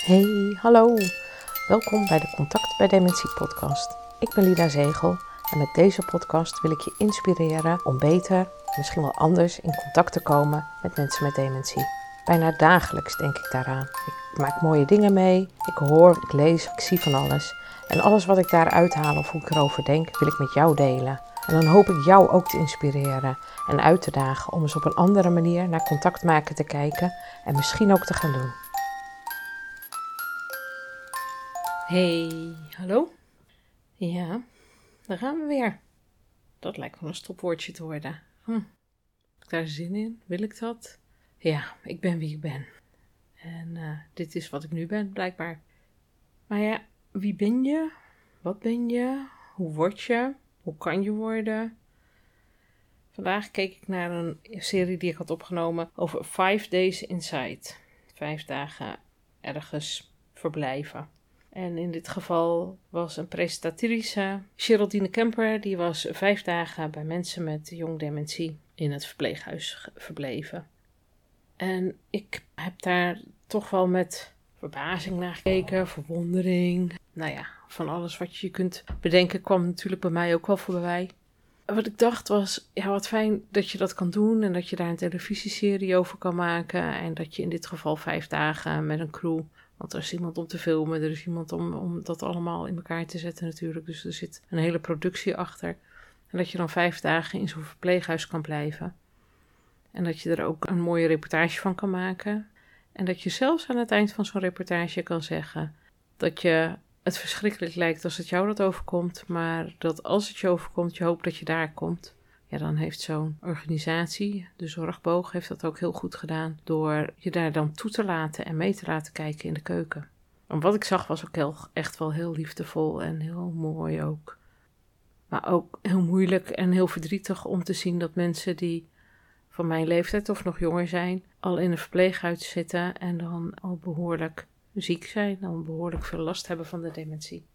Hey, hallo. Welkom bij de Contact bij Dementie podcast. Ik ben Lida Zegel en met deze podcast wil ik je inspireren om beter, misschien wel anders, in contact te komen met mensen met dementie. Bijna dagelijks denk ik daaraan. Ik maak mooie dingen mee, ik hoor, ik lees, ik zie van alles. En alles wat ik daar uithaal of hoe ik erover denk, wil ik met jou delen. En dan hoop ik jou ook te inspireren en uit te dagen om eens op een andere manier naar contact maken te kijken en misschien ook te gaan doen. Hey, hallo? Ja, daar gaan we weer. Dat lijkt wel een stopwoordje te worden. Hm. Heb ik daar zin in? Wil ik dat? Ja, ik ben wie ik ben. En uh, dit is wat ik nu ben, blijkbaar. Maar ja, wie ben je? Wat ben je? Hoe word je? Hoe kan je worden? Vandaag keek ik naar een serie die ik had opgenomen over Five Days Inside. Vijf dagen ergens verblijven. En in dit geval was een presentatrice, Geraldine Kemper, die was vijf dagen bij mensen met jong dementie in het verpleeghuis verbleven. En ik heb daar toch wel met verbazing naar gekeken, verwondering. Nou ja, van alles wat je kunt bedenken kwam natuurlijk bij mij ook wel voorbij. Wat ik dacht was, ja wat fijn dat je dat kan doen en dat je daar een televisieserie over kan maken. En dat je in dit geval vijf dagen met een crew want er is iemand om te filmen, er is iemand om, om dat allemaal in elkaar te zetten natuurlijk. Dus er zit een hele productie achter. En dat je dan vijf dagen in zo'n verpleeghuis kan blijven. En dat je er ook een mooie reportage van kan maken. En dat je zelfs aan het eind van zo'n reportage kan zeggen dat je het verschrikkelijk lijkt als het jou dat overkomt, maar dat als het je overkomt, je hoopt dat je daar komt. Ja, dan heeft zo'n organisatie, de Zorgboog, heeft dat ook heel goed gedaan door je daar dan toe te laten en mee te laten kijken in de keuken. En wat ik zag was ook echt wel heel liefdevol en heel mooi ook. Maar ook heel moeilijk en heel verdrietig om te zien dat mensen die van mijn leeftijd of nog jonger zijn, al in een verpleeghuis zitten en dan al behoorlijk ziek zijn, dan behoorlijk veel last hebben van de dementie.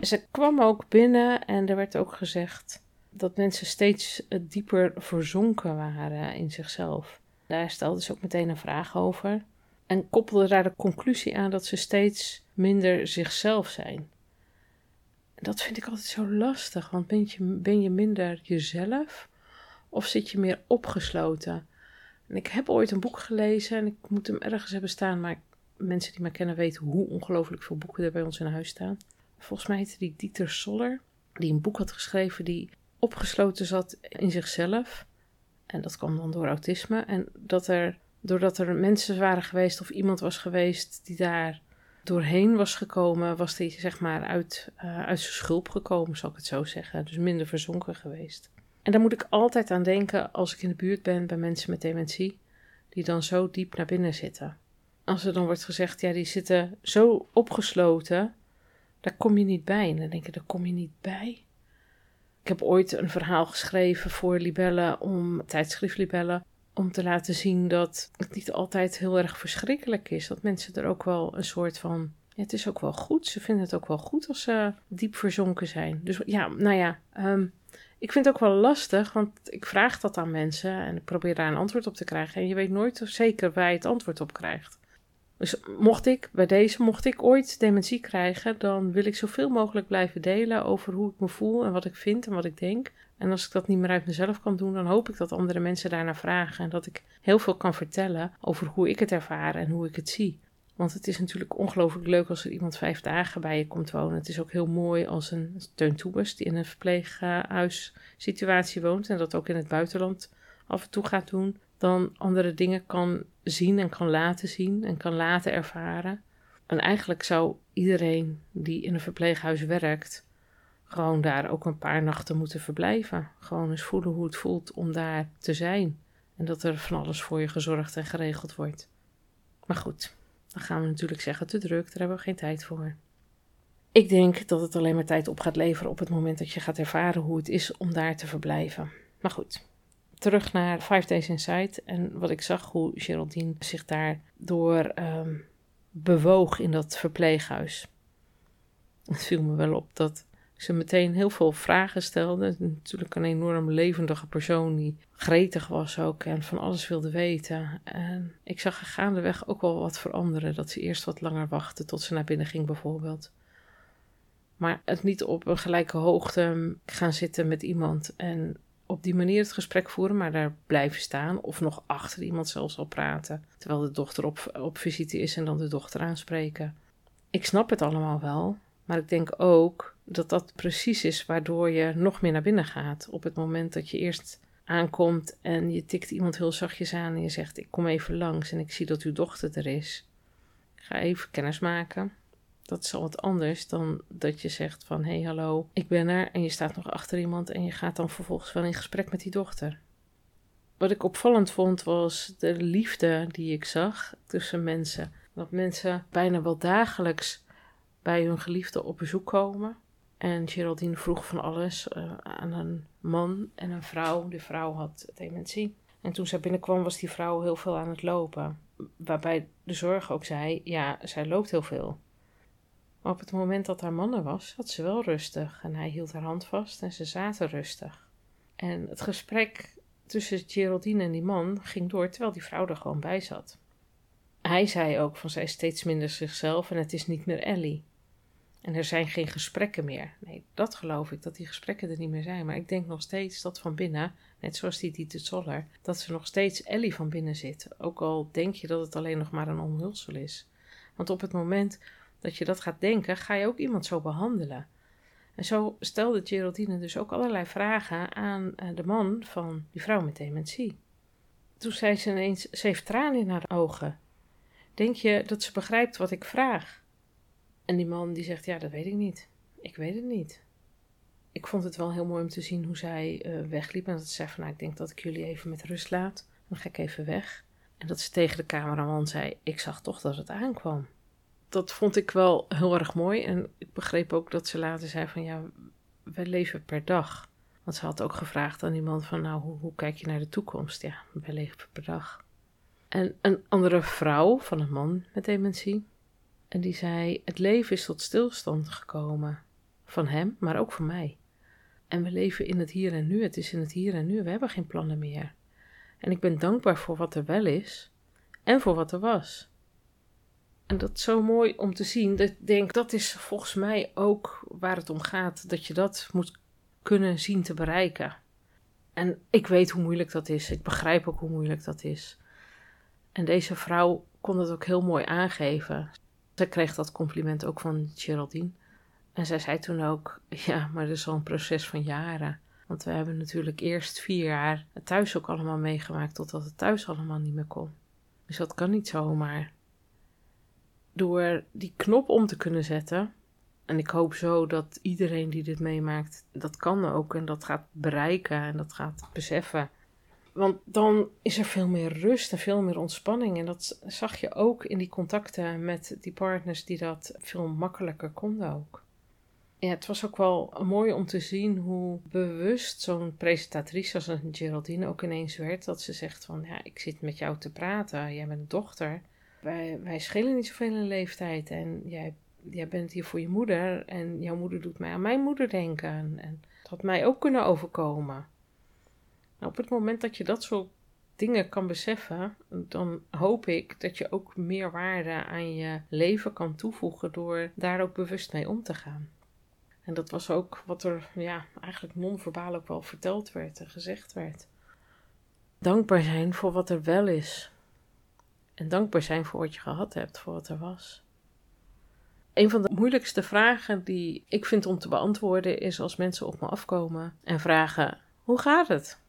Ze kwam ook binnen en er werd ook gezegd dat mensen steeds eh, dieper verzonken waren in zichzelf. Daar stelde ze ook meteen een vraag over. En koppelde daar de conclusie aan dat ze steeds minder zichzelf zijn. Dat vind ik altijd zo lastig, want ben je, ben je minder jezelf of zit je meer opgesloten? En ik heb ooit een boek gelezen en ik moet hem ergens hebben staan, maar mensen die me kennen weten hoe ongelooflijk veel boeken er bij ons in huis staan. Volgens mij heette die Dieter Soller, die een boek had geschreven die opgesloten zat in zichzelf. En dat kwam dan door autisme. En dat er, doordat er mensen waren geweest of iemand was geweest die daar doorheen was gekomen, was hij zeg maar uit, uh, uit zijn schulp gekomen, zal ik het zo zeggen. Dus minder verzonken geweest. En daar moet ik altijd aan denken als ik in de buurt ben bij mensen met dementie, die dan zo diep naar binnen zitten. Als er dan wordt gezegd, ja, die zitten zo opgesloten, daar kom je niet bij. En dan denk ik, daar kom je niet bij. Ik heb ooit een verhaal geschreven voor Libelle, om, tijdschrift Libelle, om te laten zien dat het niet altijd heel erg verschrikkelijk is. Dat mensen er ook wel een soort van. Het is ook wel goed. Ze vinden het ook wel goed als ze diep verzonken zijn. Dus ja, nou ja. Um, ik vind het ook wel lastig, want ik vraag dat aan mensen en ik probeer daar een antwoord op te krijgen. En je weet nooit zeker waar je het antwoord op krijgt. Dus mocht ik, bij deze, mocht ik ooit dementie krijgen, dan wil ik zoveel mogelijk blijven delen over hoe ik me voel en wat ik vind en wat ik denk. En als ik dat niet meer uit mezelf kan doen, dan hoop ik dat andere mensen daarnaar vragen en dat ik heel veel kan vertellen over hoe ik het ervaar en hoe ik het zie. Want het is natuurlijk ongelooflijk leuk als er iemand vijf dagen bij je komt wonen. Het is ook heel mooi als een Teun Toebus die in een verpleeghuissituatie woont en dat ook in het buitenland af en toe gaat doen dan andere dingen kan zien en kan laten zien en kan laten ervaren. En eigenlijk zou iedereen die in een verpleeghuis werkt, gewoon daar ook een paar nachten moeten verblijven. Gewoon eens voelen hoe het voelt om daar te zijn. En dat er van alles voor je gezorgd en geregeld wordt. Maar goed, dan gaan we natuurlijk zeggen te druk, daar hebben we geen tijd voor. Ik denk dat het alleen maar tijd op gaat leveren op het moment dat je gaat ervaren hoe het is om daar te verblijven. Maar goed, terug naar Five Days Inside en wat ik zag hoe Geraldine zich daar door um, bewoog in dat verpleeghuis. Het viel me wel op dat ze meteen heel veel vragen stelde. Natuurlijk een enorm levendige persoon die gretig was ook en van alles wilde weten. En ik zag er gaandeweg ook wel wat veranderen. Dat ze eerst wat langer wachtte tot ze naar binnen ging bijvoorbeeld. Maar het niet op een gelijke hoogte gaan zitten met iemand en op die manier het gesprek voeren, maar daar blijven staan. Of nog achter iemand zelfs al praten. Terwijl de dochter op, op visite is en dan de dochter aanspreken. Ik snap het allemaal wel, maar ik denk ook dat dat precies is waardoor je nog meer naar binnen gaat. Op het moment dat je eerst aankomt en je tikt iemand heel zachtjes aan en je zegt: Ik kom even langs en ik zie dat uw dochter er is. ga even kennis maken. Dat is al wat anders dan dat je zegt van hé hey, hallo, ik ben er en je staat nog achter iemand en je gaat dan vervolgens wel in gesprek met die dochter. Wat ik opvallend vond was de liefde die ik zag tussen mensen. Dat mensen bijna wel dagelijks bij hun geliefde op bezoek komen. En Geraldine vroeg van alles uh, aan een man en een vrouw. De vrouw had dementie. En toen zij binnenkwam was die vrouw heel veel aan het lopen. Waarbij de zorg ook zei, ja, zij loopt heel veel. Maar op het moment dat haar man er was, zat ze wel rustig. En hij hield haar hand vast en ze zaten rustig. En het gesprek tussen Geraldine en die man ging door terwijl die vrouw er gewoon bij zat. Hij zei ook van zij steeds minder zichzelf en het is niet meer Ellie. En er zijn geen gesprekken meer. Nee, dat geloof ik, dat die gesprekken er niet meer zijn. Maar ik denk nog steeds dat van binnen, net zoals die Dieter Zoller, dat ze nog steeds Ellie van binnen zit. Ook al denk je dat het alleen nog maar een omhulsel is. Want op het moment dat je dat gaat denken, ga je ook iemand zo behandelen. En zo stelde Geraldine dus ook allerlei vragen aan eh, de man van die vrouw met dementie. Toen zei ze ineens, ze heeft tranen in haar ogen. Denk je dat ze begrijpt wat ik vraag? En die man die zegt, ja, dat weet ik niet. Ik weet het niet. Ik vond het wel heel mooi om te zien hoe zij uh, wegliep. En dat ze zei van, nou, ik denk dat ik jullie even met rust laat. Dan ga ik even weg. En dat ze tegen de cameraman zei, ik zag toch dat het aankwam dat vond ik wel heel erg mooi. En ik begreep ook dat ze later zei van ja, wij leven per dag. Want ze had ook gevraagd aan iemand van nou, hoe, hoe kijk je naar de toekomst? Ja, wij leven per dag. En een andere vrouw van een man met dementie. En die zei, het leven is tot stilstand gekomen. Van hem, maar ook van mij. En we leven in het hier en nu. Het is in het hier en nu. We hebben geen plannen meer. En ik ben dankbaar voor wat er wel is en voor wat er was. En dat is zo mooi om te zien. Dat denk, dat is volgens mij ook waar het om gaat. Dat je dat moet kunnen zien te bereiken. En ik weet hoe moeilijk dat is. Ik begrijp ook hoe moeilijk dat is. En deze vrouw kon het ook heel mooi aangeven. Ze kreeg dat compliment ook van Geraldine. En zij zei toen ook: Ja, maar dat is al een proces van jaren. Want we hebben natuurlijk eerst vier jaar het thuis ook allemaal meegemaakt, totdat het thuis allemaal niet meer kon. Dus dat kan niet zomaar door die knop om te kunnen zetten. En ik hoop zo dat iedereen die dit meemaakt, dat kan ook en dat gaat bereiken en dat gaat beseffen. Want dan is er veel meer rust en veel meer ontspanning. En dat zag je ook in die contacten met die partners die dat veel makkelijker konden ook. Ja, het was ook wel mooi om te zien hoe bewust zo'n presentatrice als een Geraldine ook ineens werd. Dat ze zegt van, ja, ik zit met jou te praten, jij bent een dochter wij, wij schelen niet zoveel in leeftijd. En jij, jij bent hier voor je moeder. En jouw moeder doet mij aan mijn moeder denken. En dat had mij ook kunnen overkomen. Nou, op het moment dat je dat soort dingen kan beseffen, dan hoop ik dat je ook meer waarde aan je leven kan toevoegen door daar ook bewust mee om te gaan. En dat was ook wat er ja, eigenlijk non-verbaal ook wel verteld werd en gezegd werd. Dankbaar zijn voor wat er wel is. En dankbaar zijn voor wat je gehad hebt, voor wat er was. Een van de moeilijkste vragen die ik vind om te beantwoorden is als mensen op me afkomen en vragen: Hoe gaat het?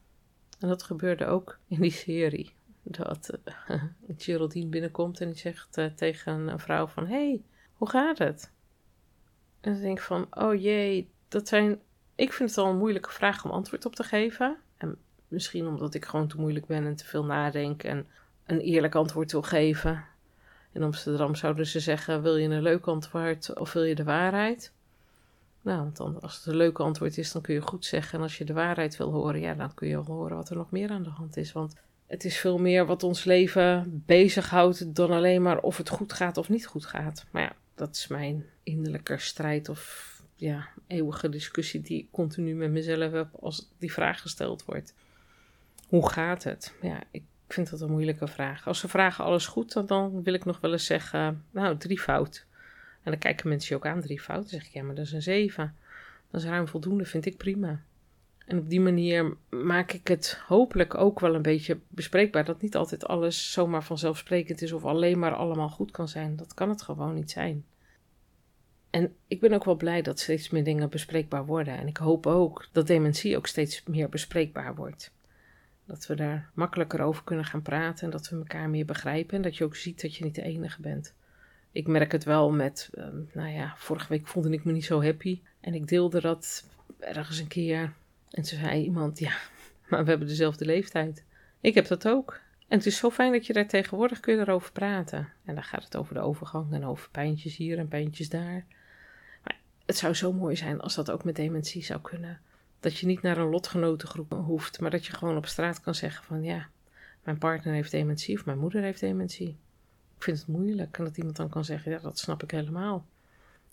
En dat gebeurde ook in die serie. Dat uh, Geraldine binnenkomt en die zegt uh, tegen een vrouw van... hey, hoe gaat het? En dan denk ik van, oh jee, dat zijn... Ik vind het al een moeilijke vraag om antwoord op te geven. En misschien omdat ik gewoon te moeilijk ben en te veel nadenk... en een eerlijk antwoord wil geven. In Amsterdam zouden ze zeggen: wil je een leuk antwoord of wil je de waarheid? Nou, want dan, als het een leuk antwoord is, dan kun je goed zeggen. En als je de waarheid wil horen, ja, dan kun je horen wat er nog meer aan de hand is. Want het is veel meer wat ons leven bezighoudt dan alleen maar of het goed gaat of niet goed gaat. Maar ja, dat is mijn innerlijke strijd of ja, eeuwige discussie die ik continu met mezelf heb als die vraag gesteld wordt. Hoe gaat het? Ja, ik vind dat een moeilijke vraag. Als ze vragen alles goed, dan, wil ik nog wel eens zeggen, nou, drie fout. En dan kijken mensen je ook aan, drie fout. Dan zeg ik, ja, maar dat is een zeven. Dat is ruim voldoende, vind ik prima. En op die manier maak ik het hopelijk ook wel een beetje bespreekbaar. Dat niet altijd alles zomaar vanzelfsprekend is of alleen maar allemaal goed kan zijn. Dat kan het gewoon niet zijn. En ik ben ook wel blij dat steeds meer dingen bespreekbaar worden. En ik hoop ook dat dementie ook steeds meer bespreekbaar wordt. Dat we daar makkelijker over kunnen gaan praten en dat we elkaar meer begrijpen. En dat je ook ziet dat je niet de enige bent. Ik merk het wel met, ehm, nou ja, vorige week voelde ik me niet zo happy. En ik deelde dat ergens een keer. En toen zei iemand, ja, maar we hebben dezelfde leeftijd. Ik heb dat ook. En het is zo fijn dat je daar tegenwoordig kun je erover praten. En dan gaat het over de overgang en over pijntjes hier en pijntjes daar. Maar het zou zo mooi zijn als dat ook met dementie zou kunnen. Dat je niet naar een lotgenotengroep hoeft, maar dat je gewoon op straat kan zeggen van ja, mijn partner heeft dementie of mijn moeder heeft dementie. Ik vind het moeilijk. En dat iemand dan kan zeggen, ja, dat snap ik helemaal.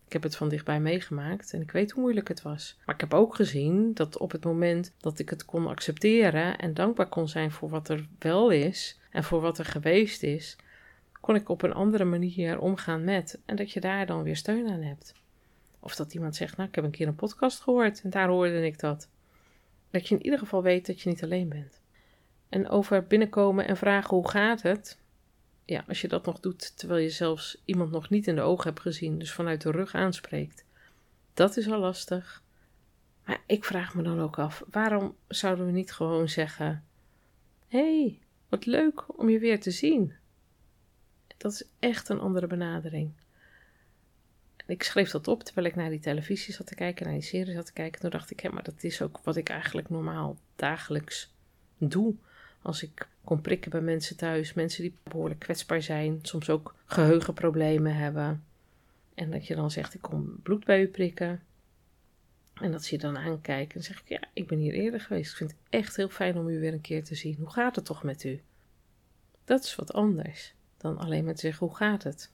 Ik heb het van dichtbij meegemaakt en ik weet hoe moeilijk het was. Maar ik heb ook gezien dat op het moment dat ik het kon accepteren en dankbaar kon zijn voor wat er wel is en voor wat er geweest is, kon ik op een andere manier omgaan met en dat je daar dan weer steun aan hebt. Of dat iemand zegt, nou, ik heb een keer een podcast gehoord en daar hoorde ik dat. Dat je in ieder geval weet dat je niet alleen bent. En over binnenkomen en vragen hoe gaat het, ja, als je dat nog doet terwijl je zelfs iemand nog niet in de ogen hebt gezien, dus vanuit de rug aanspreekt, dat is al lastig. Maar ik vraag me dan ook af, waarom zouden we niet gewoon zeggen: hey, wat leuk om je weer te zien? Dat is echt een andere benadering. Ik schreef dat op terwijl ik naar die televisie zat te kijken, naar die serie zat te kijken. Toen dacht ik, hé, maar dat is ook wat ik eigenlijk normaal dagelijks doe. Als ik kom prikken bij mensen thuis, mensen die behoorlijk kwetsbaar zijn, soms ook geheugenproblemen hebben. En dat je dan zegt, ik kom bloed bij u prikken. En dat ze je dan aankijken en zeg ik, ja, ik ben hier eerder geweest. Ik vind het echt heel fijn om u weer een keer te zien. Hoe gaat het toch met u? Dat is wat anders dan alleen maar te zeggen, hoe gaat het?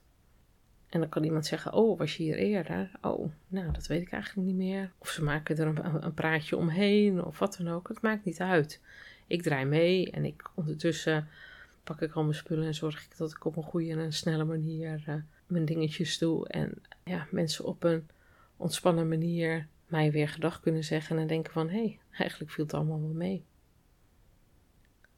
En dan kan iemand zeggen, oh, was je hier eerder? Oh, nou, dat weet ik eigenlijk niet meer. Of ze maken er een, een praatje omheen of wat dan ook. Het maakt niet uit. Ik draai mee en ik ondertussen pak ik al mijn spullen en zorg ik dat ik op een goede en een snelle manier uh, mijn dingetjes doe. En ja, mensen op een ontspannen manier mij weer gedag kunnen zeggen en denken van hé, hey, eigenlijk viel het allemaal wel mee.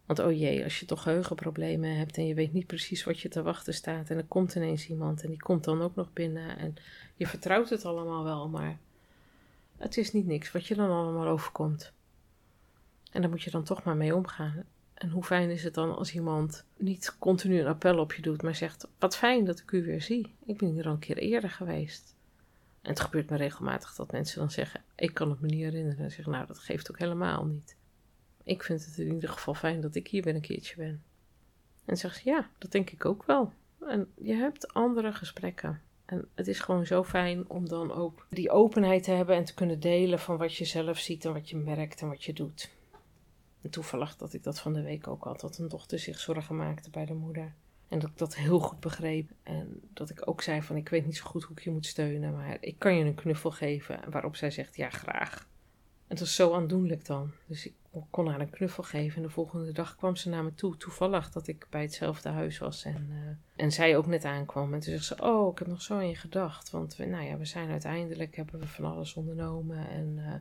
Want oh jee, als je toch geheugenproblemen hebt en je weet niet precies wat je te wachten staat en er komt ineens iemand en die komt dan ook nog binnen en je vertrouwt het allemaal wel, maar het is niet niks wat je dan allemaal overkomt. En daar moet je dan toch maar mee omgaan. En hoe fijn is het dan als iemand niet continu een appel op je doet, maar zegt: Wat fijn dat ik u weer zie. Ik ben hier al een keer eerder geweest. En het gebeurt me regelmatig dat mensen dan zeggen: Ik kan het me niet herinneren. En zeggen: Nou, dat geeft ook helemaal niet. Ik vind het in ieder geval fijn dat ik hier weer een keertje ben. En zeg ze: Ja, dat denk ik ook wel. En je hebt andere gesprekken. En het is gewoon zo fijn om dan ook die openheid te hebben en te kunnen delen van wat je zelf ziet en wat je merkt en wat je doet. En toevallig dat ik dat van de week ook had, dat een dochter zich zorgen maakte bij de moeder. En dat ik dat heel goed begreep. En dat ik ook zei van, ik weet niet zo goed hoe ik je moet steunen, maar ik kan je een knuffel geven. Waarop zij zegt, ja, graag. En het was zo aandoenlijk dan. Dus ik kon haar een knuffel geven. En de volgende dag kwam ze naar me toe. Toevallig dat ik bij hetzelfde huis was. En, uh, en zij ook net aankwam. En toen zegt ze, oh, ik heb nog zo je gedacht. Want we, nou ja, we zijn uiteindelijk, hebben we van alles ondernomen. En... Uh,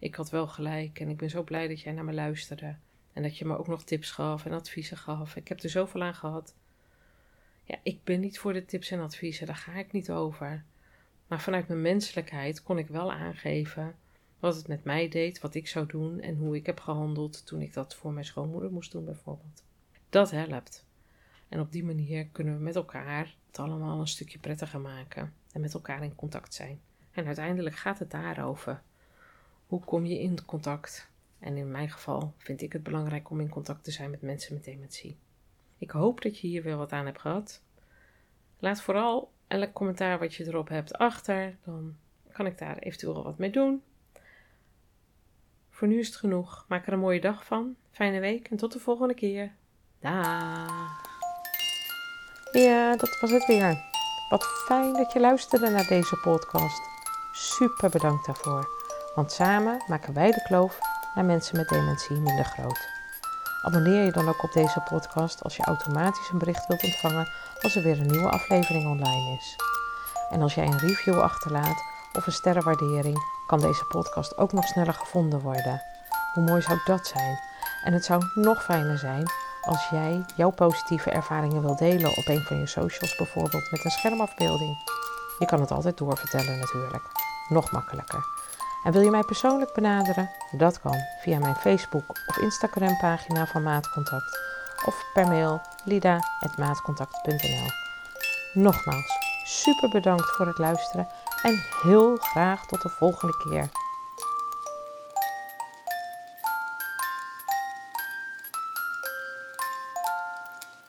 ik had wel gelijk en ik ben zo blij dat jij naar me luisterde. En dat je me ook nog tips gaf en adviezen gaf. Ik heb er zoveel aan gehad. Ja, ik ben niet voor de tips en adviezen, daar ga ik niet over. Maar vanuit mijn menselijkheid kon ik wel aangeven wat het met mij deed, wat ik zou doen en hoe ik heb gehandeld toen ik dat voor mijn schoonmoeder moest doen, bijvoorbeeld. Dat helpt. En op die manier kunnen we met elkaar het allemaal een stukje prettiger maken en met elkaar in contact zijn. En uiteindelijk gaat het daarover. Hoe kom je in contact? En in mijn geval vind ik het belangrijk om in contact te zijn met mensen met dementie. Ik hoop dat je hier weer wat aan hebt gehad. Laat vooral elk commentaar wat je erop hebt achter, dan kan ik daar eventueel wat mee doen. Voor nu is het genoeg. Maak er een mooie dag van. Fijne week en tot de volgende keer. Daag. Ja, dat was het weer. Wat fijn dat je luisterde naar deze podcast. super bedankt daarvoor. Want samen maken wij de kloof naar mensen met dementie minder groot. Abonneer je dan ook op deze podcast als je automatisch een bericht wilt ontvangen als er weer een nieuwe aflevering online is. En als jij een review achterlaat of een sterrenwaardering, kan deze podcast ook nog sneller gevonden worden. Hoe mooi zou dat zijn? En het zou nog fijner zijn als jij jouw positieve ervaringen wilt delen op een van je socials, bijvoorbeeld met een schermafbeelding. Je kan het altijd doorvertellen natuurlijk. Nog makkelijker. En wil je mij persoonlijk benaderen? Dat kan via mijn Facebook of Instagram pagina van Maatcontact of per mail lida.maatcontact.nl. Nogmaals, super bedankt voor het luisteren en heel graag tot de volgende keer.